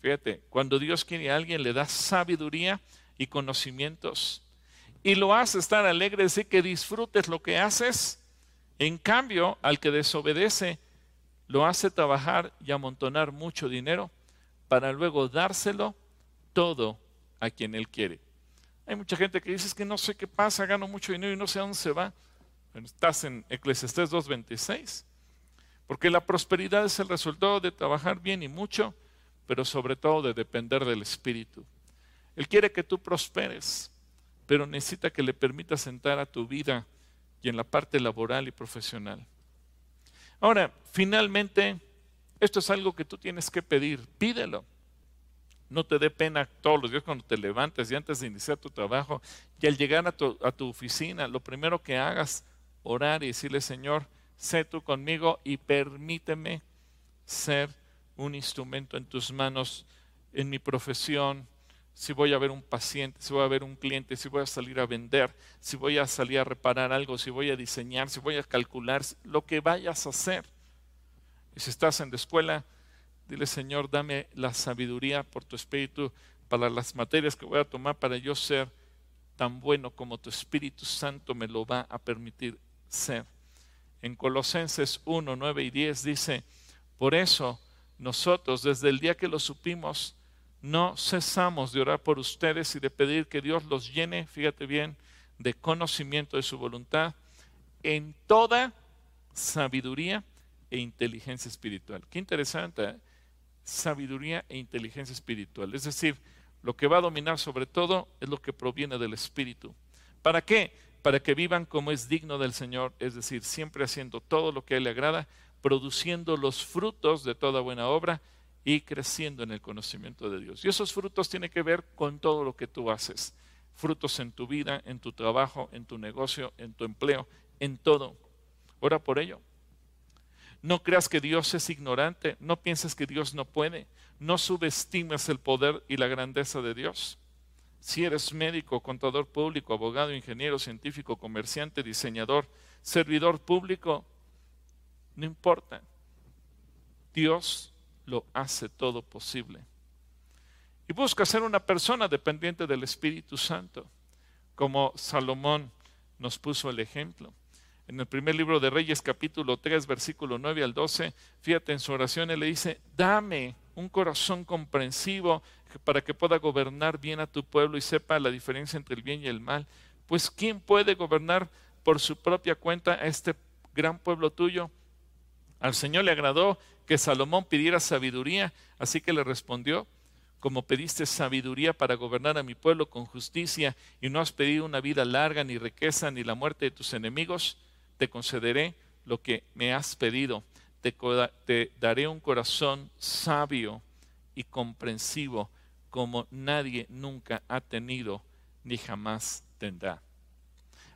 [SPEAKER 1] fíjate, cuando Dios quiere a alguien le da sabiduría y conocimientos y lo hace estar alegre, decir que disfrutes lo que haces. En cambio, al que desobedece, lo hace trabajar y amontonar mucho dinero para luego dárselo todo a quien él quiere. Hay mucha gente que dice es que no sé qué pasa, gano mucho dinero y no sé a dónde se va. estás en Eclesiastés 2.26. Porque la prosperidad es el resultado de trabajar bien y mucho, pero sobre todo de depender del Espíritu. Él quiere que tú prosperes, pero necesita que le permitas entrar a tu vida y en la parte laboral y profesional. Ahora, finalmente, esto es algo que tú tienes que pedir, pídelo. No te dé pena todos los días cuando te levantes y antes de iniciar tu trabajo y al llegar a tu, oficina, lo primero que hagas, orar y decirle, Señor, sé tú conmigo y permíteme ser un instrumento en tus manos en mi profesión, si voy a ver un paciente, si voy a ver un cliente, si voy a salir a vender, si voy a salir a reparar algo, si voy a diseñar, si voy a calcular, lo que vayas a hacer. Y si estás en la escuela, Dile, Señor, dame la sabiduría por tu Espíritu para las materias que voy a tomar para yo ser tan bueno como tu Espíritu Santo me lo va a permitir ser. En Colosenses 1, 9 y 10 dice, por eso nosotros desde el día que lo supimos, no cesamos de orar por ustedes y de pedir que Dios los llene, fíjate bien, de conocimiento de su voluntad en toda sabiduría e inteligencia espiritual. Qué interesante. ¿eh? Sabiduría e inteligencia espiritual. Es decir, lo que va a dominar sobre todo es lo que proviene del Espíritu. ¿Para qué? Para que vivan como es digno del Señor, es decir, siempre haciendo todo lo que a Él le agrada, produciendo los frutos de toda buena obra y creciendo en el conocimiento de Dios. Y esos frutos tienen que ver con todo lo que tú haces. Frutos en tu vida, en tu trabajo, en tu negocio, en tu empleo, en todo. Ora por ello. No creas que Dios es ignorante, no pienses que Dios no puede, no subestimes el poder y la grandeza de Dios. Si eres médico, contador público, abogado, ingeniero, científico, comerciante, diseñador, servidor público, no importa. Dios lo hace todo posible. Y busca ser una persona dependiente del Espíritu Santo, como Salomón nos puso el ejemplo en el primer libro de Reyes capítulo 3 versículo 9 al 12, fíjate en su oración, él le dice, dame un corazón comprensivo para que pueda gobernar bien a tu pueblo y sepa la diferencia entre el bien y el mal. Pues ¿quién puede gobernar por su propia cuenta a este gran pueblo tuyo? Al Señor le agradó que Salomón pidiera sabiduría, así que le respondió, como pediste sabiduría para gobernar a mi pueblo con justicia y no has pedido una vida larga, ni riqueza, ni la muerte de tus enemigos, te concederé lo que me has pedido. Te, daré un corazón sabio y comprensivo como nadie nunca ha tenido ni jamás tendrá.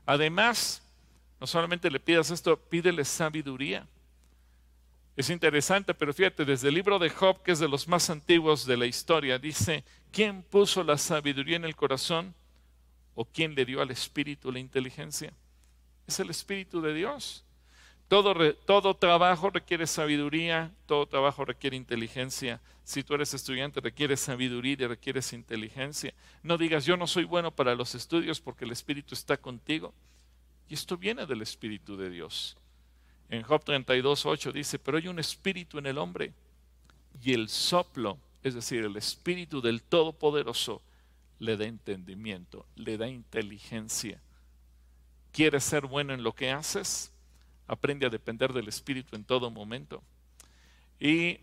[SPEAKER 1] Además, no solamente le pidas esto, pídele sabiduría. Es interesante, pero fíjate, desde el libro de Job, que es de los más antiguos de la historia, dice, ¿quién puso la sabiduría en el corazón? ¿O quién le dio al espíritu la inteligencia? Es el Espíritu de Dios. Todo, trabajo requiere sabiduría, todo trabajo requiere inteligencia. Si tú eres estudiante, requiere sabiduría y requieres inteligencia. No digas, yo no soy bueno para los estudios porque el Espíritu está contigo. Y esto viene del Espíritu de Dios. En Job 32, 8 dice, pero hay un Espíritu en el hombre y el soplo, es decir, el Espíritu del Todopoderoso, le da entendimiento, le da inteligencia ¿Quieres ser bueno en lo que haces? Aprende a depender del Espíritu en todo momento. Y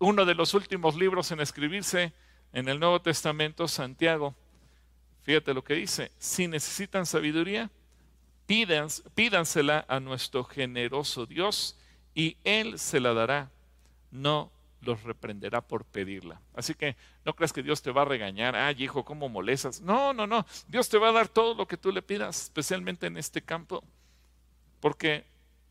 [SPEAKER 1] uno de los últimos libros en escribirse en el Nuevo Testamento, Santiago, fíjate lo que dice, si necesitan sabiduría, pídansela a nuestro generoso Dios y Él se la dará. No los reprenderá por pedirla. Así que no creas que Dios te va a regañar, ay hijo, ¿cómo molestas? No, no, no, Dios te va a dar todo lo que tú le pidas, especialmente en este campo, porque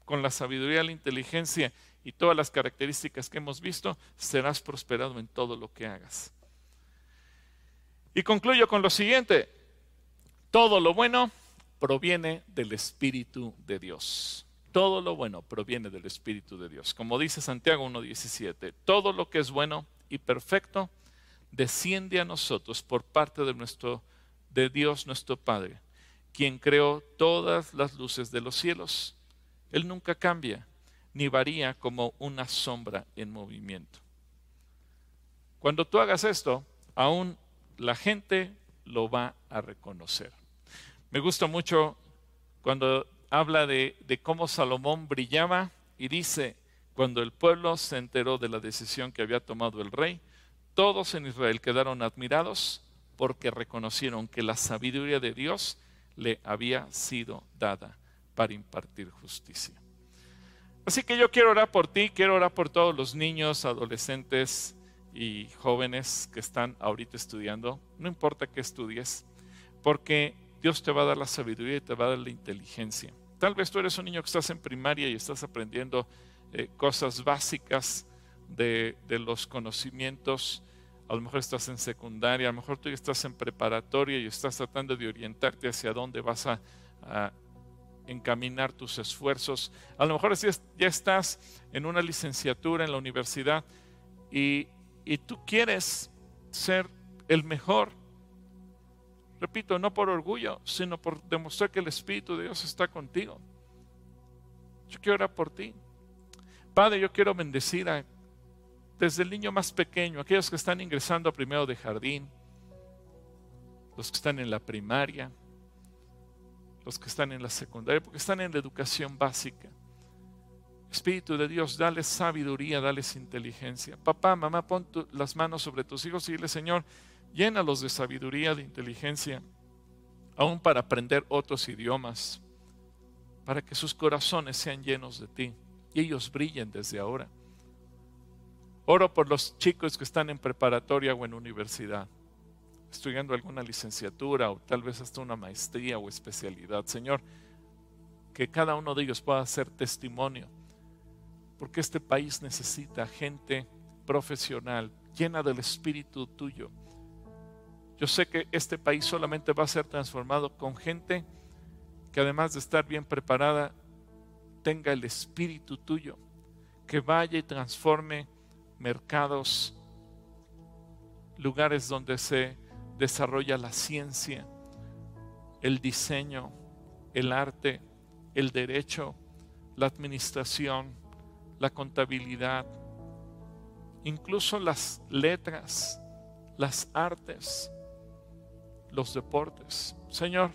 [SPEAKER 1] con la sabiduría, la inteligencia y todas las características que hemos visto, serás prosperado en todo lo que hagas. Y concluyo con lo siguiente, todo lo bueno proviene del Espíritu de Dios. Todo lo bueno proviene del Espíritu de Dios. Como dice Santiago 1.17, todo lo que es bueno y perfecto desciende a nosotros por parte de, nuestro, de Dios nuestro Padre, quien creó todas las luces de los cielos. Él nunca cambia ni varía como una sombra en movimiento. Cuando tú hagas esto, aún la gente lo va a reconocer. Me gusta mucho cuando habla de, cómo Salomón brillaba y dice, cuando el pueblo se enteró de la decisión que había tomado el rey, todos en Israel quedaron admirados porque reconocieron que la sabiduría de Dios le había sido dada para impartir justicia. Así que yo quiero orar por ti, quiero orar por todos los niños, adolescentes y jóvenes que están ahorita estudiando, no importa qué estudies, porque Dios te va a dar la sabiduría y te va a dar la inteligencia. Tal vez tú eres un niño que estás en primaria y estás aprendiendo eh, cosas básicas de, los conocimientos. A lo mejor estás en secundaria, a lo mejor tú estás en preparatoria y estás tratando de orientarte hacia dónde vas a, encaminar tus esfuerzos. A lo mejor ya estás en una licenciatura en la universidad y, y tú quieres ser el mejor Repito, no por orgullo, sino por demostrar que el Espíritu de Dios está contigo. Yo quiero orar por ti. Padre, yo quiero bendecir a, desde el niño más pequeño, aquellos que están ingresando primero de jardín, los que están en la primaria, los que están en la secundaria, porque están en la educación básica. Espíritu de Dios, dale sabiduría, dale inteligencia. Papá, mamá, pon las manos sobre tus hijos y dile, Señor, Llénalos de sabiduría, de inteligencia, aún para aprender otros idiomas, para que sus corazones sean llenos de ti y ellos brillen desde ahora. Oro por los chicos que están en preparatoria o en universidad, estudiando alguna licenciatura o tal vez hasta una maestría o especialidad. Señor, que cada uno de ellos pueda ser testimonio, porque este país necesita gente profesional, llena del Espíritu tuyo yo sé que este país solamente va a ser transformado con gente que además de estar bien preparada, tenga el espíritu tuyo, que vaya y transforme mercados, lugares donde se desarrolla la ciencia, el diseño, el arte, el derecho, la administración, la contabilidad, incluso las letras, las artes los deportes. Señor,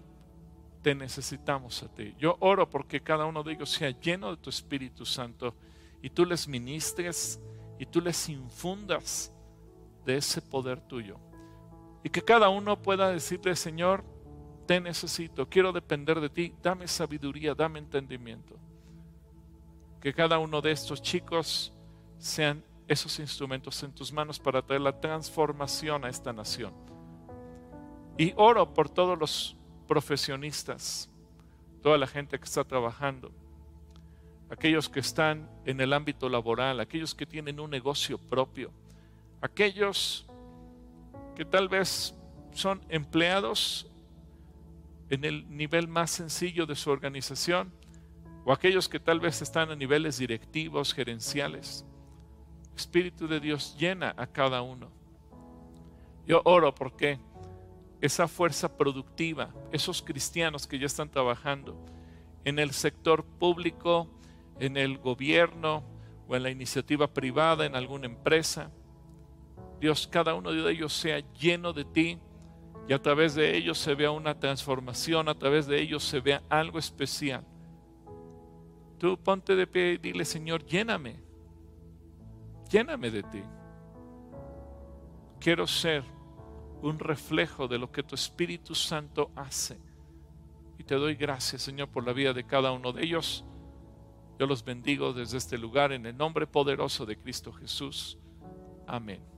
[SPEAKER 1] te necesitamos a ti. Yo oro porque cada uno de ellos sea lleno de tu Espíritu Santo y tú les ministres y tú les infundas de ese poder tuyo. Y que cada uno pueda decirle, Señor, te necesito, quiero depender de ti, dame sabiduría, dame entendimiento. Que cada uno de estos chicos sean esos instrumentos en tus manos para traer la transformación a esta nación. Y oro por todos los profesionistas, toda la gente que está trabajando, aquellos que están en el ámbito laboral, aquellos que tienen un negocio propio, aquellos que tal vez son empleados en el nivel más sencillo de su organización, o aquellos que tal vez están a niveles directivos, gerenciales. Espíritu de Dios llena a cada uno. Yo oro porque esa fuerza productiva, esos cristianos que ya están trabajando en el sector público, en el gobierno o en la iniciativa privada, en alguna empresa. Dios, cada uno de ellos sea lleno de ti y a través de ellos se vea una transformación, a través de ellos se vea algo especial. Tú ponte de pie y dile, Señor, lléname, lléname de ti. Quiero ser un reflejo de lo que tu Espíritu Santo hace. Y te doy gracias, Señor, por la vida de cada uno de ellos. Yo los bendigo desde este lugar en el nombre poderoso de Cristo Jesús. Amén.